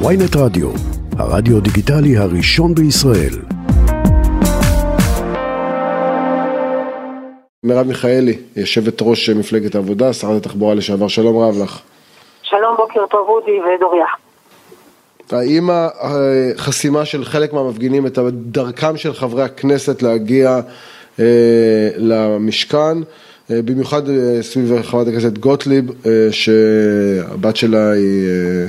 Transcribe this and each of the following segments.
ויינט רדיו, הרדיו דיגיטלי הראשון בישראל. מרב מיכאלי, יושבת ראש מפלגת העבודה, שרת התחבורה לשעבר, שלום רב לך. שלום, בוקר טוב אודי ודוריה. האם החסימה של חלק מהמפגינים את דרכם של חברי הכנסת להגיע אה, למשכן, אה, במיוחד אה, סביב חברת הכנסת גוטליב, אה, שהבת שלה היא... אה, אה,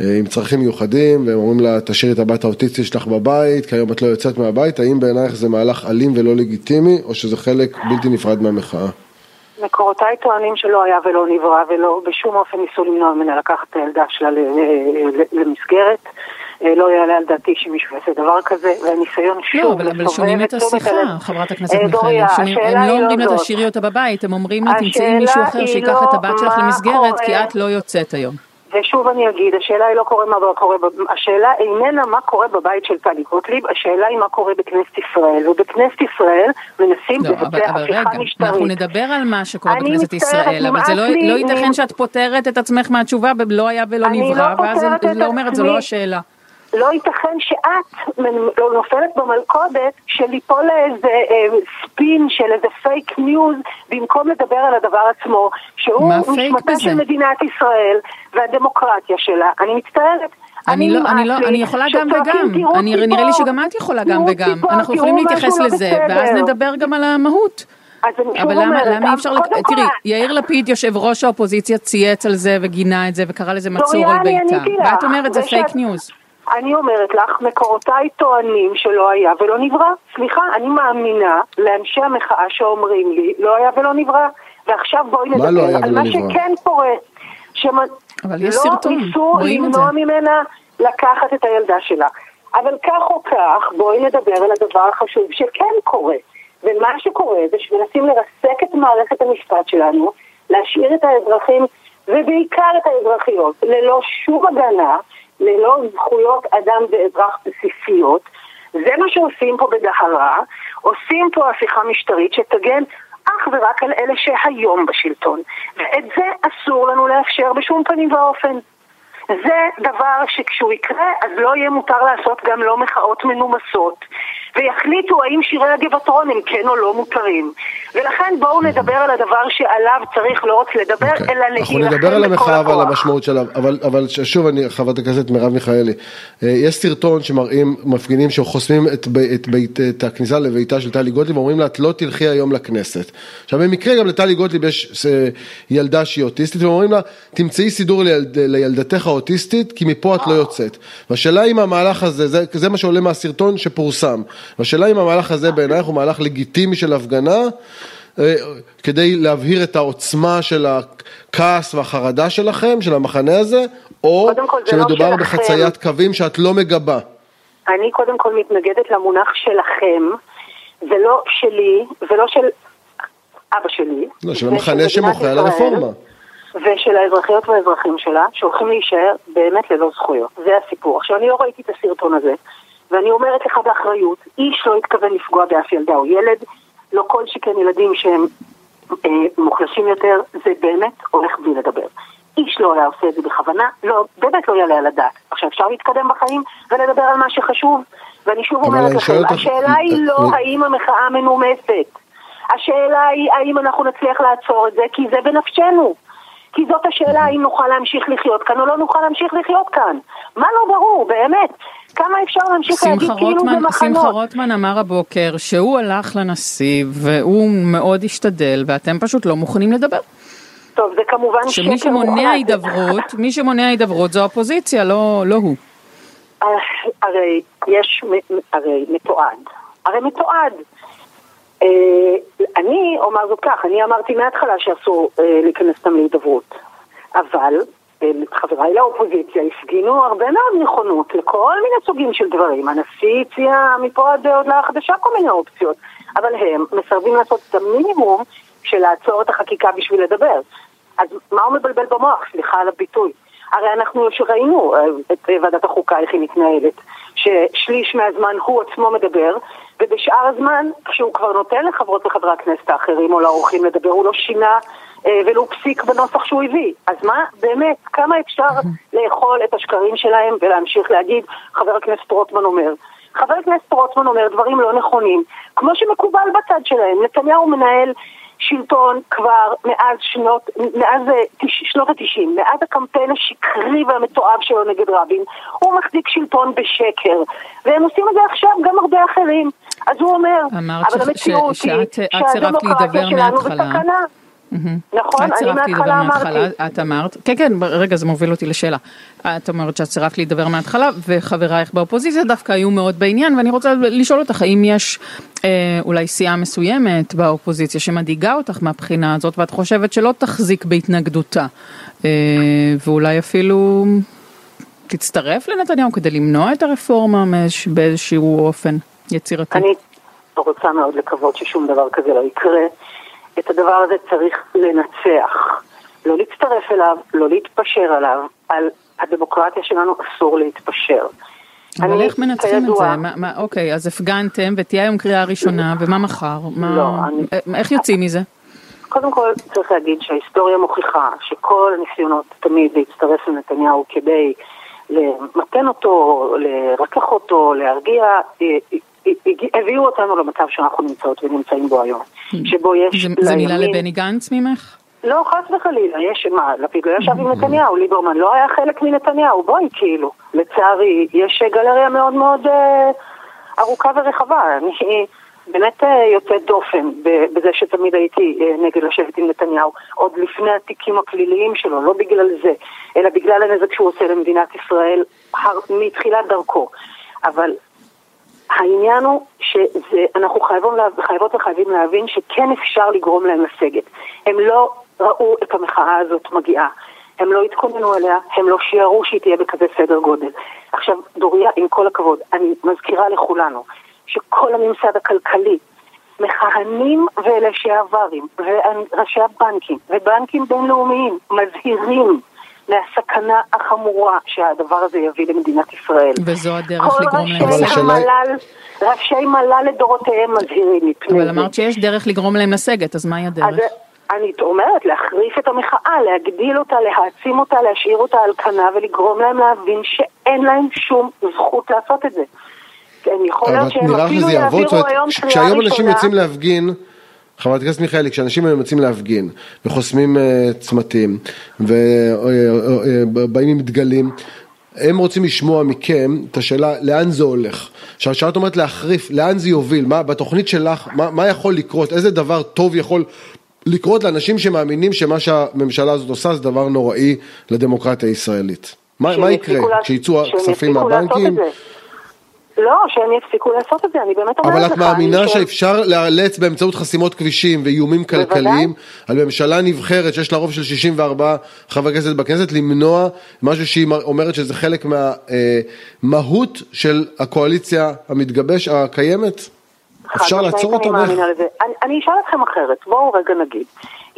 עם צרכים מיוחדים, והם אומרים לה, תשאירי את הבת האוטיסטית שלך בבית, כי היום את לא יוצאת מהבית, האם בעינייך זה מהלך אלים ולא לגיטימי, או שזה חלק בלתי נפרד מהמחאה? מקורותיי טוענים שלא היה ולא נברא, ולא בשום אופן ניסו למנוע ממנה לקחת את הילדה שלה למסגרת. אה, לא יעלה על דעתי שמישהו יעשה דבר כזה, והניסיון לא, שוב לא, אבל, שומעים את השיחה, חברת הכנסת אה, מיכאלי. הם לא אומרים לה תשאירי אותה בבית, הם אומרים לה תמצאי מישהו אחר שייקח את הבת שלך למסגרת, כי את לא יוצאת היום. ושוב אני אגיד, השאלה היא לא קורה מה קורה, השאלה איננה מה קורה בבית של טלי גוטליב, השאלה היא מה קורה בכנסת ישראל, ובכנסת ישראל מנסים לא, לבצע הפיכה משטרית. אנחנו נדבר על מה שקורה בכנסת ישראל, אבל זה לא, לא ייתכן שאת פוטרת את עצמך מהתשובה בלא היה ולא נברא, לא ואז לא אומרת, זו לא השאלה. לא ייתכן שאת לא נופלת במלכודת של ליפול לאיזה אה, ספין של איזה פייק ניוז במקום לדבר על הדבר עצמו שהוא נשמתה של מדינת ישראל והדמוקרטיה שלה. אני מצטערת. אני, לא, אני, לא, אני יכולה גם וגם, אני, נראה לי שגם את יכולה גם וגם, אנחנו יכולים להתייחס לזה, ואז נדבר גם על המהות. אבל למה, למה אי אפשר, תראי, יאיר לפיד יושב ראש האופוזיציה צייץ על זה וגינה את זה וקרא לזה מצור על ביתה, ואת אומרת זה פייק ניוז. אני אומרת לך, מקורותיי טוענים שלא היה ולא נברא. סליחה, אני מאמינה לאנשי המחאה שאומרים לי, לא היה ולא נברא. ועכשיו בואי נדבר לא על מה שכן קורה. אבל יש לא סרטון, ניסו למנוע ממנה לקחת את הילדה שלה. אבל כך או כך, בואי נדבר על הדבר החשוב שכן קורה. ומה שקורה זה שמנסים לרסק את מערכת המשפט שלנו, להשאיר את האזרחים, ובעיקר את האזרחיות, ללא שום הגנה. ללא זכויות אדם ואזרח בסיסיות. זה מה שעושים פה בדהרה, עושים פה הפיכה משטרית שתגן אך ורק על אלה שהיום בשלטון. ואת זה אסור לנו לאפשר בשום פנים ואופן. זה דבר שכשהוא יקרה, אז לא יהיה מותר לעשות גם לא מחאות מנומסות. ויחליטו האם שירי הגבעתרון הם כן או לא מותרים. ולכן בואו נדבר על הדבר שעליו צריך לא רק לדבר, okay. אוקיי. אלא להילחם בכל הכוח. אנחנו נדבר על המחאה ועל המשמעות שלה, אבל, אבל שוב, אני, חברת הכנסת מרב מיכאלי, אה, יש סרטון שמראים מפגינים שחוסמים את, את, את, את הכניסה לביתה של טלי גוטליב, ואומרים לה, את לא תלכי היום לכנסת. עכשיו, במקרה גם לטלי גוטליב יש אה, ילדה שהיא אוטיסטית, ואומרים לה, תמצאי סידור לילד, לילדתך האוטיסטית, כי מפה את לא יוצאת. והשאלה אם המהלך הזה, זה, זה מה שעולה מהסרטון שפורסם. והשאלה אם המהלך הזה בעינייך הוא מהלך לגיטימי של הפגנה, אה, כדי להבהיר את העוצמה של הכעס והחרדה שלכם, של המחנה הזה, או לא שמדובר לא בחציית קווים שאת לא מגבה. אני קודם כל מתנגדת למונח שלכם, ולא שלי, ולא של אבא שלי. לא, של המחנה שמוחה על הרפורמה. ושל האזרחיות והאזרחים שלה, שהולכים להישאר באמת ללא זכויות. זה הסיפור. עכשיו, אני לא ראיתי את הסרטון הזה. ואני אומרת לך באחריות, איש לא התכוון לפגוע באף ילדה או ילד, לא כל שכן ילדים שהם אה, מוחלשים יותר, זה באמת הולך בלי לדבר. איש לא היה עושה את זה בכוונה, לא, באמת לא יעלה על הדעת. עכשיו אפשר להתקדם בחיים ולדבר על מה שחשוב, ואני שוב אומרת לכם, השאלה היא לא האם המחאה מנומסת, השאלה היא האם אנחנו נצליח לעצור את זה, כי זה בנפשנו. כי זאת השאלה האם נוכל להמשיך לחיות כאן או לא נוכל להמשיך לחיות כאן. מה לא ברור, באמת? כמה אפשר להמשיך להגיד כאילו זה מחנות? שמחה רוטמן אמר הבוקר שהוא הלך לנשיא והוא מאוד השתדל ואתם פשוט לא מוכנים לדבר. טוב, זה כמובן שקר שמי שמונע הידברות, מי שמונע הידברות זו האופוזיציה, לא, לא הוא. הרי יש, הרי מתועד, הרי מתועד. אני אומר זאת כך, אני אמרתי מההתחלה שאסור להיכנס סתם להידברות, אבל חבריי לאופוזיציה הפגינו הרבה מאוד נכונות לכל מיני סוגים של דברים. הנשיא הציע מפה עד הודעה חדשה כל מיני אופציות, אבל הם מסרבים לעשות את המינימום של לעצור את החקיקה בשביל לדבר. אז מה הוא מבלבל במוח? סליחה על הביטוי. הרי אנחנו ראינו את ועדת החוקה, איך היא מתנהלת, ששליש מהזמן הוא עצמו מדבר, ובשאר הזמן, כשהוא כבר נותן לחברות וחברי הכנסת האחרים או לאורחים לדבר, הוא לא שינה אה, ולו פסיק בנוסח שהוא הביא. אז מה, באמת, כמה אפשר לאכול את השקרים שלהם ולהמשיך להגיד, חבר הכנסת רוטמן אומר. חבר הכנסת רוטמן אומר דברים לא נכונים, כמו שמקובל בצד שלהם. נתניהו מנהל שלטון כבר מאז שנות, מאז אה, שנות התשעים, מאז הקמפיין השקרי והמתועב שלו נגד רבין, הוא מחזיק שלטון בשקר, והם עושים את זה עכשיו גם הרבה אחרים. אז הוא אומר, אבל המציאות היא שהדמוקרטיה שלנו בסכנה. נכון, אני מההתחלה אמרתי. את אמרת, כן, כן, רגע, זה מוביל אותי לשאלה. את אומרת שאת סירבת להידבר מההתחלה, וחברייך באופוזיציה דווקא היו מאוד בעניין, ואני רוצה לשאול אותך, האם יש אה, אולי סיעה מסוימת באופוזיציה שמדאיגה אותך מהבחינה הזאת, ואת חושבת שלא תחזיק בהתנגדותה, אה, ואולי אפילו תצטרף לנתניהו כדי למנוע את הרפורמה באיזשהו אופן יצירתי? אני רוצה מאוד לקוות ששום דבר כזה לא יקרה. את הדבר הזה צריך לנצח. לא להצטרף אליו, לא להתפשר עליו. על הדמוקרטיה שלנו אסור להתפשר. אבל איך מנצחים את זה? מה, מה, אוקיי, אז הפגנתם ותהיה היום קריאה ראשונה, ומה מחר? מה, לא, אני... אה, איך יוצאים מזה? קודם כל צריך להגיד שההיסטוריה מוכיחה שכל הניסיונות תמיד להצטרף לנתניהו כדי למתן אותו, לרכך אותו, להרגיע, אה, הביאו אותנו למצב שאנחנו נמצאות ונמצאים בו היום. שבו יש... זה, זה מילה לבני גנץ ממך? לא, חס וחלילה, יש, מה, לפיד לא ישב עם נתניהו, ליברמן לא היה חלק מנתניהו, בואי, כאילו. לצערי, יש גלריה מאוד מאוד אה, ארוכה ורחבה. אני באמת אה, יוצאת דופן בזה שתמיד הייתי אה, נגד לשבת עם נתניהו, עוד לפני התיקים הפליליים שלו, לא בגלל זה, אלא בגלל הנזק שהוא עושה למדינת ישראל מתחילת דרכו. אבל העניין הוא שאנחנו חייבות וחייבים להבין שכן אפשר לגרום להם לסגת. הם לא ראו את המחאה הזאת מגיעה. הם לא התכוננו אליה, הם לא שיערו שהיא תהיה בכזה סדר גודל. עכשיו, דוריה, עם כל הכבוד, אני מזכירה לכולנו שכל הממסד הכלכלי, מכהנים ולשעברים, וראשי הבנקים, ובנקים בינלאומיים, מזהירים מהסכנה החמורה שהדבר הזה יביא למדינת ישראל. וזו הדרך לגרום להם לסגת. כל ראשי מל"ל לדורותיהם מזהירים מפני זה. אבל אמרת שיש דרך לגרום להם לסגת, אז מהי הדרך? אני אומרת, להחריף את המחאה, להגדיל אותה, להעצים אותה, להשאיר אותה על כנה ולגרום להם להבין שאין להם שום זכות לעשות את זה. יכול להיות שהם אפילו יעבירו היום קריאה ראשונה. כשהיום אנשים יוצאים להפגין, חברת הכנסת מיכאלי, כשאנשים היום יוצאים להפגין וחוסמים uh, צמתים ובאים עם דגלים, הם רוצים לשמוע מכם את השאלה לאן זה הולך. עכשיו כשאת אומרת להחריף, לאן זה יוביל, מה בתוכנית שלך, מה, מה יכול לקרות, איזה דבר טוב יכול לקרות לאנשים שמאמינים שמה שהממשלה הזאת עושה זה דבר נוראי לדמוקרטיה הישראלית. מה, מה יקרה כשיצאו הכספים מהבנקים? לא, שהם יפסיקו לעשות את זה, אני באמת אומרת לך. אבל את מאמינה שאפשר לאלץ באמצעות חסימות כבישים ואיומים כלכליים על ממשלה נבחרת שיש לה רוב של 64 חברי כנסת בכנסת למנוע משהו שהיא אומרת שזה חלק מהמהות אה, של הקואליציה המתגבש הקיימת? אפשר לעצור אותם? אני, אני אשאל אתכם אחרת, בואו רגע נגיד.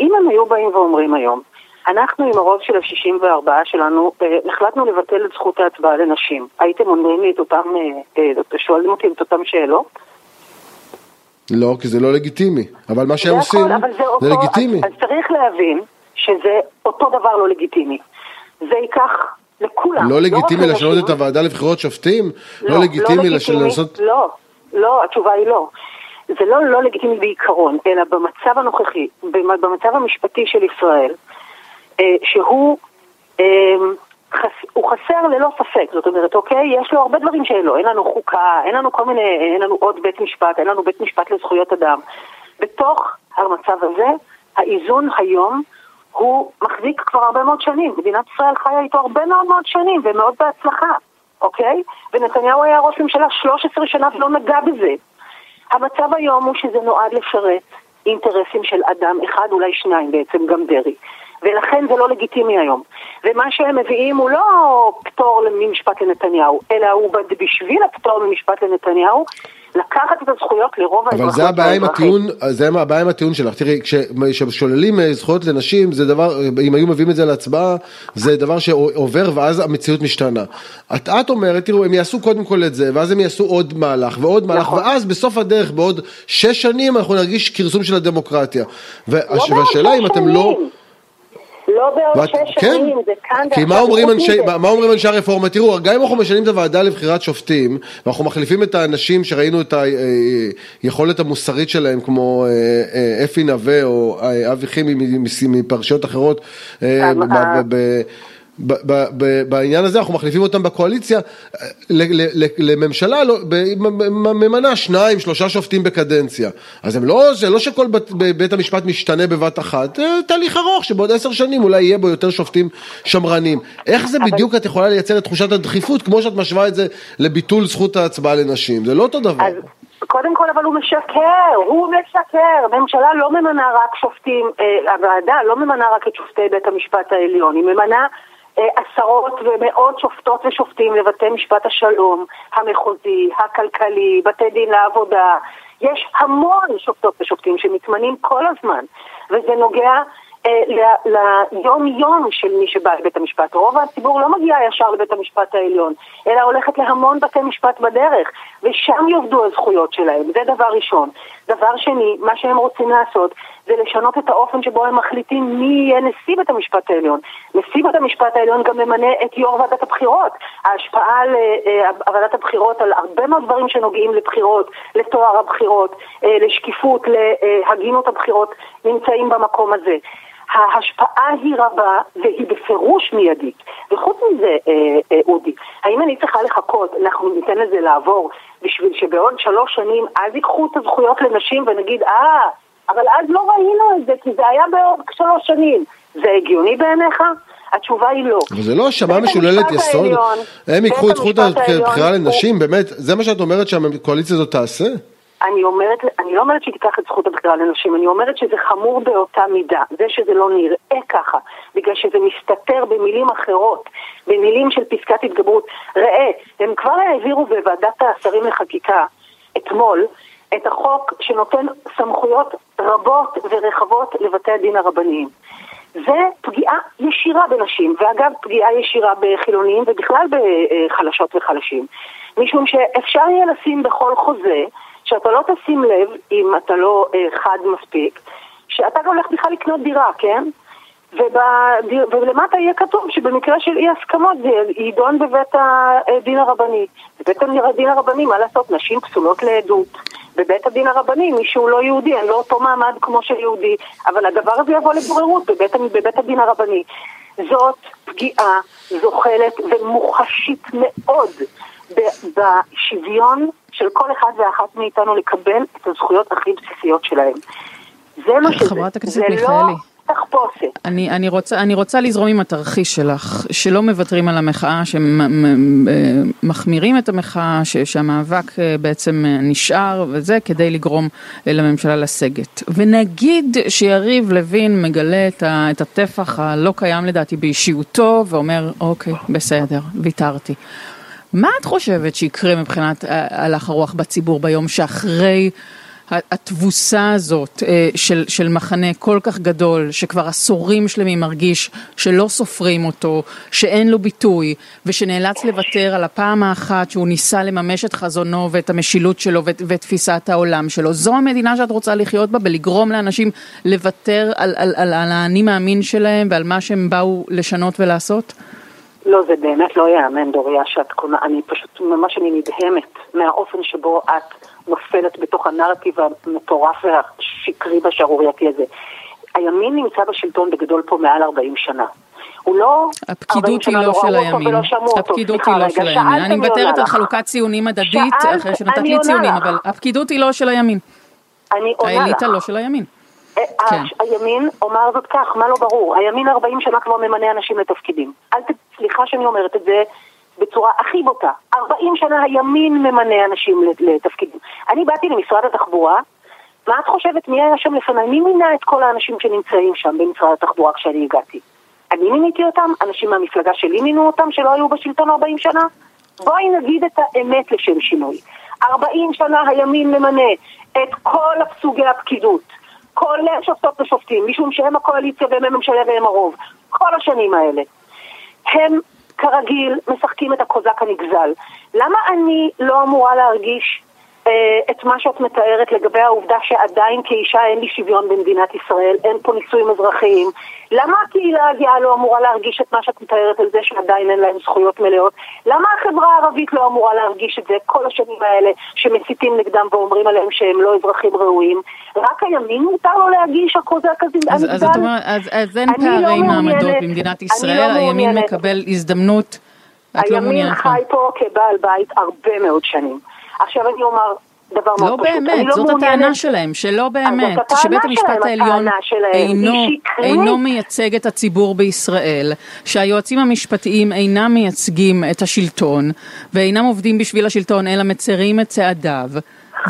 אם הם היו באים ואומרים היום, אנחנו עם הרוב של ה-64 שלנו אה, החלטנו לבטל את זכות ההצבעה לנשים. הייתם אומרים לי את אותם, אה, אה, שואלים אותי את אותם שאלות? לא, כי זה לא לגיטימי. אבל מה שהם עושים, זה, זה לגיטימי. אז, אז צריך להבין שזה אותו דבר לא לגיטימי. זה ייקח לכולם. לא, לא לגיטימי לא לשנות את הוועדה לבחירות שופטים? לא, לא לגיטימי לעשות... לא, לא, התשובה היא לא. זה לא לא לגיטימי בעיקרון, אלא במצב הנוכחי, במצב המשפטי של ישראל, שהוא אה, הוא חסר ללא ספק, זאת אומרת, אוקיי, יש לו הרבה דברים שאין לו, אין לנו חוקה, אין לנו כל מיני, אין לנו עוד בית משפט, אין לנו בית משפט לזכויות אדם. בתוך המצב הזה, האיזון היום הוא מחזיק כבר הרבה מאוד שנים. מדינת ישראל חיה איתו הרבה מאוד מאוד שנים, ומאוד בהצלחה, אוקיי? ונתניהו היה ראש ממשלה 13 שנה ולא נגע בזה. המצב היום הוא שזה נועד לשרת אינטרסים של אדם אחד, אולי שניים בעצם, גם דרעי. ולכן זה לא לגיטימי היום. ומה שהם מביאים הוא לא פטור ממשפט לנתניהו, אלא הוא בשביל הפטור ממשפט לנתניהו, לקחת את הזכויות לרוב האזרחים. אבל זה הבעיה עם הטיעון, זה הבעיה עם הטיעון שלך. תראי, כששוללים אה, זכויות לנשים, זה דבר, אם היו מביאים את זה להצבעה, זה דבר שעובר ואז המציאות משתנה. את, את אומרת, תראו, הם יעשו קודם כל את זה, ואז הם יעשו עוד מהלך ועוד מהלך, נכון. ואז בסוף הדרך, בעוד שש שנים, אנחנו נרגיש כרסום של הדמוקרטיה. לא והשאלה אם אתם לא... לא בעוד שש כן, שנים, זה כאן כי מה אומרים, אנשי, מה אומרים אנשי הרפורמה? תראו, גם אם אנחנו משנים את הוועדה לבחירת שופטים, ואנחנו מחליפים את האנשים שראינו את היכולת אה, המוסרית שלהם, כמו אה, אה, אפי נווה או אבי חימי מפרשיות אחרות, בעניין הזה אנחנו מחליפים אותם בקואליציה לממשלה לא, ממנה שניים שלושה שופטים בקדנציה. אז הם לא, זה לא שכל בית המשפט משתנה בבת אחת, זה תהליך ארוך שבעוד עשר שנים אולי יהיה בו יותר שופטים שמרנים. איך זה בדיוק את יכולה לייצר את תחושת הדחיפות כמו שאת משווה את זה לביטול זכות ההצבעה לנשים, זה לא אותו דבר. קודם כל אבל הוא משקר, הוא משקר. ממשלה לא ממנה רק שופטים, אה, הוועדה לא ממנה רק את שופטי בית המשפט העליון, היא ממנה אה, עשרות ומאות שופטות ושופטים לבתי משפט השלום, המחוזי, הכלכלי, בתי דין לעבודה. יש המון שופטות ושופטים שמתמנים כל הזמן, וזה נוגע אה, ליום-יום של מי שבא לבית המשפט. רוב הציבור לא מגיע ישר לבית המשפט העליון, אלא הולכת להמון בתי משפט בדרך, ושם יאבדו הזכויות שלהם, זה דבר ראשון. דבר שני, מה שהם רוצים לעשות זה לשנות את האופן שבו הם מחליטים מי יהיה נשיא בית המשפט העליון. נשיא בית המשפט העליון גם ממנה את יו"ר ועדת הבחירות. ההשפעה על uh, ועדת הבחירות, על הרבה מאוד דברים שנוגעים לבחירות, לתואר הבחירות, uh, לשקיפות, להגינות הבחירות, נמצאים במקום הזה. ההשפעה היא רבה והיא בפירוש מיידית. וחוץ מזה, אה, אה, אודי, האם אני צריכה לחכות, אנחנו ניתן לזה לעבור, בשביל שבעוד שלוש שנים אז ייקחו את הזכויות לנשים ונגיד, אה, אבל אז לא ראינו את זה כי זה היה בעוד שלוש שנים. זה הגיוני בעיניך? התשובה היא לא. אבל זה לא האשמה משוללת יסוד? הם ייקחו את זכות הבחירה לנשים? באמת, זה מה שאת אומרת שהקואליציה הזאת תעשה? אני אומרת, אני לא אומרת שהיא תיקח את זכות הבחירה לנשים, אני אומרת שזה חמור באותה מידה. זה שזה לא נראה ככה, בגלל שזה מסתתר במילים אחרות, במילים של פסקת התגברות. ראה, הם כבר העבירו בוועדת השרים לחקיקה אתמול את החוק שנותן סמכויות רבות ורחבות לבתי הדין הרבניים. זה פגיעה ישירה בנשים, ואגב פגיעה ישירה בחילונים ובכלל בחלשות וחלשים. משום שאפשר יהיה לשים בכל חוזה שאתה לא תשים לב, אם אתה לא אה, חד מספיק, שאתה הולך בכלל לקנות דירה, כן? ובדיר, ולמטה יהיה כתוב שבמקרה של אי הסכמות זה יידון בבית הדין הרבני. בבית הדין הרבני, מה לעשות, נשים פסולות לעדות. בבית הדין הרבני, מי שהוא לא יהודי, אין לו אותו מעמד כמו של יהודי, אבל הדבר הזה יבוא לבוררות בבית, בבית הדין הרבני. זאת פגיעה זוחלת ומוחשית מאוד בשוויון של כל אחד ואחת מאיתנו לקבל את הזכויות הכי בסיסיות שלהם. זה מה שזה, חברת הכנסת מיכאלי. לא תחפושת. אני, אני, רוצה, אני רוצה לזרום עם התרחיש שלך, שלא מוותרים על המחאה, שמחמירים את המחאה, שהמאבק אה, בעצם אה, נשאר וזה כדי לגרום אה, לממשלה לסגת. ונגיד שיריב לוין מגלה את הטפח הלא קיים לדעתי באישיותו ואומר אוקיי בסדר ויתרתי. מה את חושבת שיקרה מבחינת אה, הלך הרוח בציבור ביום שאחרי התבוסה הזאת אה, של, של מחנה כל כך גדול, שכבר עשורים שלמים מרגיש שלא סופרים אותו, שאין לו ביטוי, ושנאלץ לוותר על הפעם האחת שהוא ניסה לממש את חזונו ואת המשילות שלו ואת, ואת תפיסת העולם שלו. זו המדינה שאת רוצה לחיות בה, בלגרום לאנשים לוותר על, על, על, על האני מאמין שלהם ועל מה שהם באו לשנות ולעשות? לא, זה באמת לא ייאמן, דוריה, שאת קונה, אני פשוט, ממש אני נדהמת מהאופן שבו את נופלת בתוך הנרטיב המטורף והשקרי והשערורייתי הזה. הימין נמצא בשלטון בגדול פה מעל 40 שנה. הוא לא... הפקידות היא לא של הימין. הפקידות היא לא של הימין. אני מוותרת על חלוקת ציונים הדדית, אחרי שנתת לי ציונים, אבל הפקידות היא לא של הימין. אני עונה לך. האליטה לא של הימין. אה, כן. הימין אומר זאת כך, מה לא ברור? הימין 40 שנה כבר ממנה אנשים לתפקידים. אל ת... סליחה שאני אומרת את זה בצורה הכי בוטה. 40 שנה הימין ממנה אנשים לתפקידים. אני באתי למשרד התחבורה, מה את חושבת מי היה שם לפניי? מי מינה את כל האנשים שנמצאים שם במשרד התחבורה כשאני הגעתי? אני מיניתי אותם? אנשים מהמפלגה שלי מינו אותם שלא היו בשלטון 40 שנה? בואי נגיד את האמת לשם שינוי. 40 שנה הימין ממנה את כל סוגי הפקידות, כולל שופטות ושופטים, משום שהם הקואליציה והם הממשלה והם הרוב. כל השנים האלה. הם כרגיל משחקים את הקוזק הנגזל. למה אני לא אמורה להרגיש את מה שאת מתארת לגבי העובדה שעדיין כאישה אין לי שוויון במדינת ישראל, אין פה נישואים אזרחיים. למה הקהילה הגאה לא אמורה להרגיש את מה שאת מתארת על זה שעדיין אין להם זכויות מלאות? למה החברה הערבית לא אמורה להרגיש את זה כל השנים האלה שמסיתים נגדם ואומרים עליהם שהם לא אזרחים ראויים? רק הימין מותר לו להגיש הקוזק הזה אז, אז, אז, אז אין פערי לא מעמדות במדינת לא ישראל, לא הימין מקבל הזדמנות, את לא. הימין חי פה כבעל בית הרבה מאוד שנים. עכשיו אני אומר דבר לא מאוד באמת, פשוט. לא זאת מעוניינת... הטענה שלהם, שלא באמת, שבית המשפט העליון אינו, אינו מייצג את הציבור בישראל, שהיועצים המשפטיים אינם מייצגים את השלטון, ואינם עובדים בשביל השלטון, אלא מצרים את צעדיו.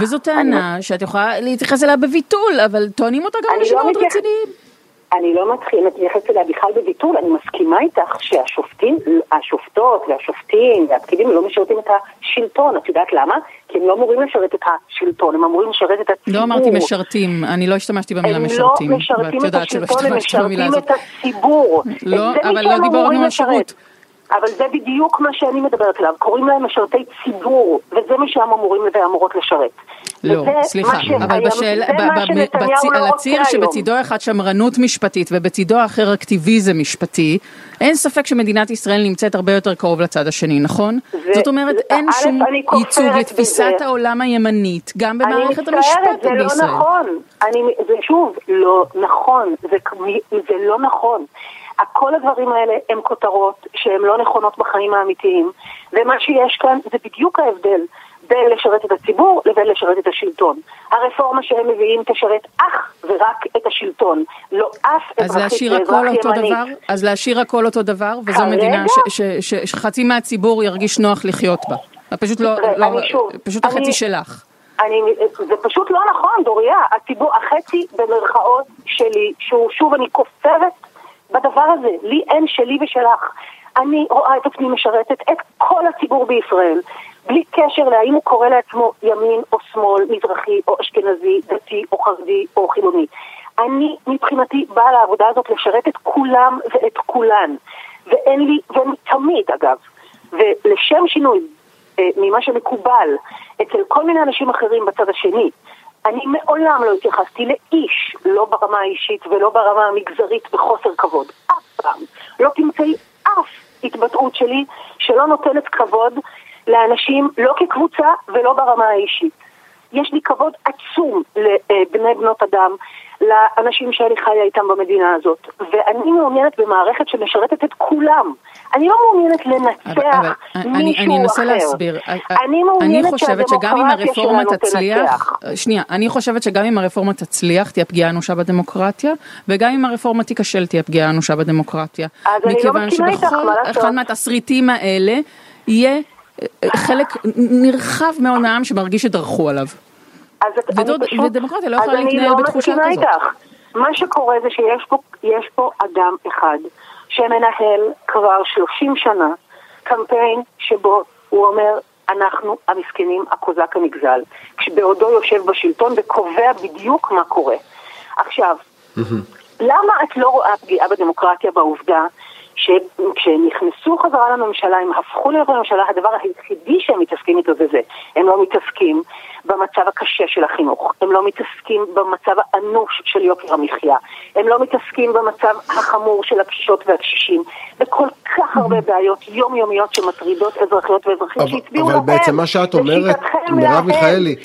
וזו טענה אני... שאת יכולה להתייחס אליה בביטול, אבל טוענים אותה גם אנשים לא מתייח... רציניים. אני לא להתייחס אליה בכלל בביטול, אני מסכימה איתך שהשופטים, השופטות והשופטים והפקידים לא משרתים את השלטון, את יודעת למה? כי הם לא אמורים לשרת את השלטון, הם אמורים לשרת את הציבור. לא אמרתי משרתים, אני לא השתמשתי במילה הם משרתים. הם לא משרתים את השלטון, הם משרתים את הציבור. לא, אבל לא דיברנו על שירות. אבל זה בדיוק מה שאני מדברת עליו, קוראים להם משרתי ציבור, וזה מה שהם אמורים ואמורות לשרת. לא, סליחה, אבל בשאל, על הציר שבצידו אחד שמרנות משפטית ובצידו האחר אקטיביזם משפטי, אין ספק שמדינת ישראל נמצאת הרבה יותר קרוב לצד השני, נכון? זאת אומרת, אין שום ייצוג לתפיסת העולם הימנית, גם במערכת המשפט בישראל. אני מצטערת, זה לא נכון. זה שוב, לא נכון, זה לא נכון. כל הדברים האלה הם כותרות שהן לא נכונות בחיים האמיתיים, ומה שיש כאן זה בדיוק ההבדל בין לשרת את הציבור לבין לשרת את השלטון. הרפורמה שהם מביאים תשרת אך ורק את השלטון, לא אף אזרחית ואזרח ימני. דבר? אז להשאיר הכל אותו דבר, וזו כרגע? מדינה שחצי מהציבור ירגיש נוח לחיות בה. פשוט לא, לא שוב, פשוט החצי אני, שלך. אני, זה פשוט לא נכון, דוריה. הציבור, החצי במרכאות שלי, שהוא שוב אני כופרת בדבר הזה. לי אין שלי ושלך. אני רואה את עצמי משרתת את כל הציבור בישראל, בלי קשר להאם הוא קורא לעצמו ימין או שמאל, מזרחי או אשכנזי, דתי או חרדי או חילוני. אני מבחינתי באה לעבודה הזאת לשרת את כולם ואת כולן. ואין לי, ואני תמיד אגב, ולשם שינוי אה, ממה שמקובל אצל כל מיני אנשים אחרים בצד השני, אני מעולם לא התייחסתי לאיש, לא ברמה האישית ולא ברמה המגזרית, בחוסר כבוד. אף פעם. לא תמצאי אף התבטאות שלי שלא נותנת כבוד לאנשים, לא כקבוצה ולא ברמה האישית. יש לי כבוד עצום לבני בנות אדם, לאנשים שאני חיה איתם במדינה הזאת. ואני מעוניינת במערכת שמשרתת את כולם. אני לא מעוניינת לנצח מישהו אני, אני אנסה אחר. להסביר. אני מעוניינת שהדמוקרטיה שלנו תצליח. שנייה, אני חושבת שגם אם הרפורמה תצליח, תהיה פגיעה אנושה בדמוקרטיה, וגם אם הרפורמה תיכשל, תהיה פגיעה אנושה בדמוקרטיה. אז אני לא מסכימה איתך, מה לעשות? מכיוון שבכל אחד מהתסריטים האלה יהיה אה, חלק נרחב מאוד מהעם שמרגיש שדרכו עליו. אז ודוד, פשוט, ודמוקרטיה לא יכולה להתנהל לא בתחושה כזאת. איתך. מה שקורה זה שיש פה, פה אדם אחד שמנהל כבר 30 שנה קמפיין שבו הוא אומר אנחנו המסכנים, הקוזק הנגזל, כשבעודו יושב בשלטון וקובע בדיוק מה קורה. עכשיו, למה את לא רואה פגיעה בדמוקרטיה בעובדה שכשהם נכנסו חזרה לממשלה, הם הפכו להיות לממשלה, הדבר היחידי שהם מתעסקים איתו זה זה. הם לא מתעסקים במצב הקשה של החינוך, הם לא מתעסקים במצב האנוש של יוקר המחיה, הם לא מתעסקים במצב החמור של הקשישות והקשישים, בכל כך הרבה בעיות יומיומיות שמטרידות אזרחיות ואזרחים שהצביעו להם. אבל בעצם מה שאת אומרת, מרב מיכאלי,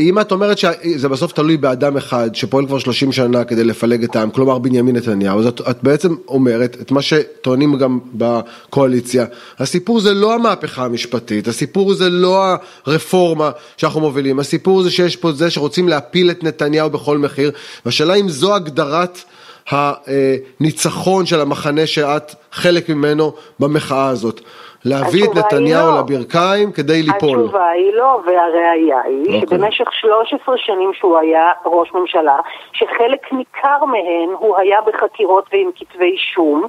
אם את אומרת שזה בסוף תלוי באדם אחד שפועל כבר 30 שנה כדי לפלג את העם, כלומר בנימין נתניהו, אז את, את בעצם אומרת את מה שטוענים גם בקואליציה, הסיפור זה לא המהפכה המשפטית, הסיפור זה לא הרפורמה שאנחנו מובילים, הסיפור זה שיש פה זה שרוצים להפיל את נתניהו בכל מחיר, והשאלה אם זו הגדרת הניצחון של המחנה שאת חלק ממנו במחאה הזאת. להביא את נתניהו לא. לברכיים כדי ליפול. התשובה היא לא, והראיה היא okay. אוקיי. שבמשך 13 שנים שהוא היה ראש ממשלה, שחלק ניכר מהן הוא היה בחקירות ועם כתבי אישום,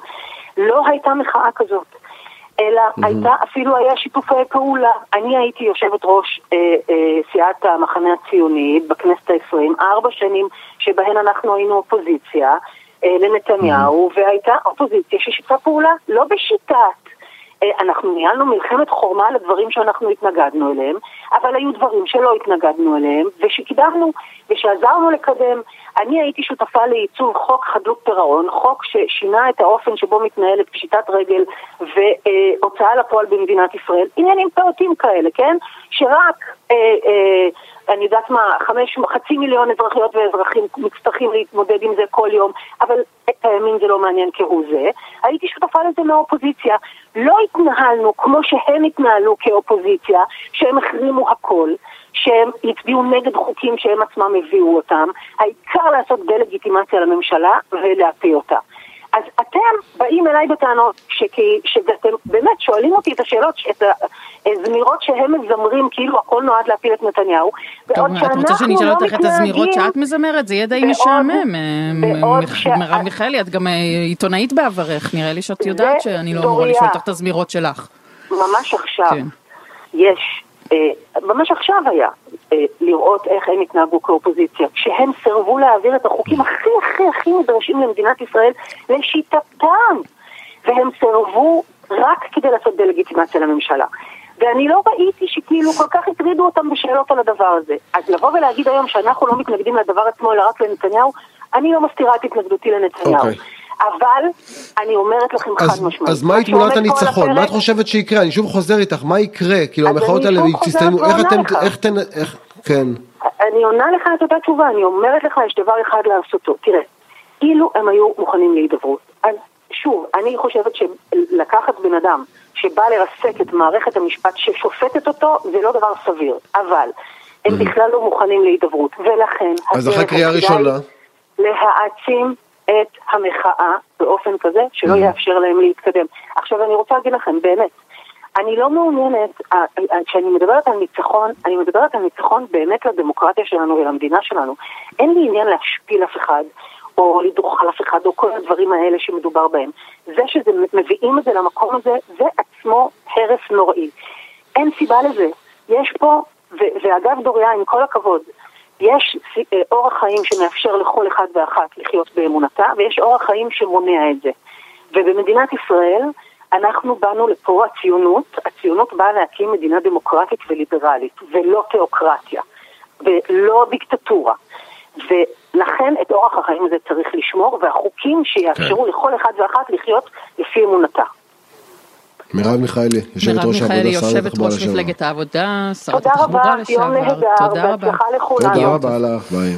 לא הייתה מחאה כזאת. אלא mm-hmm. הייתה, אפילו היה שיתופי פעולה. אני הייתי יושבת ראש אה, אה, סיעת המחנה הציוני בכנסת העשרים, ארבע שנים שבהן אנחנו היינו אופוזיציה לנתניהו, mm-hmm. והייתה אופוזיציה ששיתפה פעולה, לא בשיטת אה, אנחנו ניהלנו מלחמת חורמה על הדברים שאנחנו התנגדנו אליהם, אבל היו דברים שלא התנגדנו אליהם, ושקידמנו, ושעזרנו לקדם. אני הייתי שותפה לייצוב חוק חדלות פירעון, חוק ששינה את האופן שבו מתנהלת פשיטת רגל והוצאה לפועל במדינת ישראל. עניינים פעוטים כאלה, כן? שרק... אה, אה, אני יודעת מה, חמש, חצי מיליון אזרחיות ואזרחים מצטרכים להתמודד עם זה כל יום, אבל את הימין זה לא מעניין כהוא זה. הייתי שותפה לזה מהאופוזיציה. לא התנהלנו כמו שהם התנהלו כאופוזיציה, שהם החרימו הכל, שהם הצביעו נגד חוקים שהם עצמם הביאו אותם. העיקר לעשות דה-לגיטימציה לממשלה ולהפיל אותה. אז אתם באים אליי בטענות שאתם באמת שואלים אותי את השאלות, את הזמירות שהם מזמרים כאילו הכל נועד להפיל את נתניהו, לא מתנהגים... את רוצה שאני אשאל אותך את הזמירות שאת מזמרת? זה יהיה די משעמם. אה, מרב מיכאלי, את גם אה, עיתונאית בעברך, נראה לי שאת יודעת שאני לא אמורה לשאול אותך את הזמירות שלך. ממש עכשיו כן. יש אה, ממש עכשיו היה אה, לראות איך הם התנהגו כאופוזיציה, כשהם סירבו להעביר את החוקים הכי הכי הכי נדרשים למדינת ישראל לשיטתם, והם סירבו רק כדי לעשות דה-לגיטימציה לממשלה. ואני לא ראיתי שכאילו כל כך הטרידו אותם בשאלות על הדבר הזה. אז לבוא ולהגיד היום שאנחנו לא מתנגדים לדבר עצמו אלא רק לנתניהו, אני לא מסתירה את התנגדותי לנתניהו. Okay. אוקיי. אבל אני אומרת לכם חד משמעית. אז מהי תמונת הניצחון? מה את חושבת שיקרה? אני שוב חוזר איתך, מה יקרה? כאילו המחאות האלה יסתיימו, איך אתם, איך אתם, איך, כן. אני עונה לך את אותה תשובה, אני אומרת לך, יש דבר אחד לעשותו. תראה, אילו הם היו מוכנים להידברות, אז שוב, אני חושבת שלקחת בן אדם שבא לרסק את מערכת המשפט ששופטת אותו, זה לא דבר סביר. אבל הם בכלל לא מוכנים להידברות, ולכן... אז אחרי קריאה ראשונה? להעצים את המחאה באופן כזה שלא יאפשר להם להתקדם. עכשיו אני רוצה להגיד לכם, באמת, אני לא מעוניינת, כשאני מדברת על ניצחון, אני מדברת על ניצחון באמת לדמוקרטיה שלנו ולמדינה שלנו. אין לי עניין להשפיל אף אחד, או לדרוך על אף אחד, או כל הדברים האלה שמדובר בהם. זה שמביאים את זה למקום הזה, זה עצמו הרס נוראי. אין סיבה לזה. יש פה, ואגב דוריה, עם כל הכבוד, יש אה, אורח חיים שמאפשר לכל אחד ואחת לחיות באמונתה, ויש אורח חיים שמונע את זה. ובמדינת ישראל אנחנו באנו לפה הציונות, הציונות באה להקים מדינה דמוקרטית וליברלית, ולא תיאוקרטיה, ולא דיקטטורה. ולכן את אורח החיים הזה צריך לשמור, והחוקים שיאפשרו כן. לכל אחד ואחת לחיות לפי אמונתה. מרב מיכאלי, יושבת ראש העבודה, יושבת ראש מפלגת העבודה, שרת התחבורה לשעבר. תודה רבה, יום נהדר, בהצלחה לכולנו. תודה רבה לך, ביי.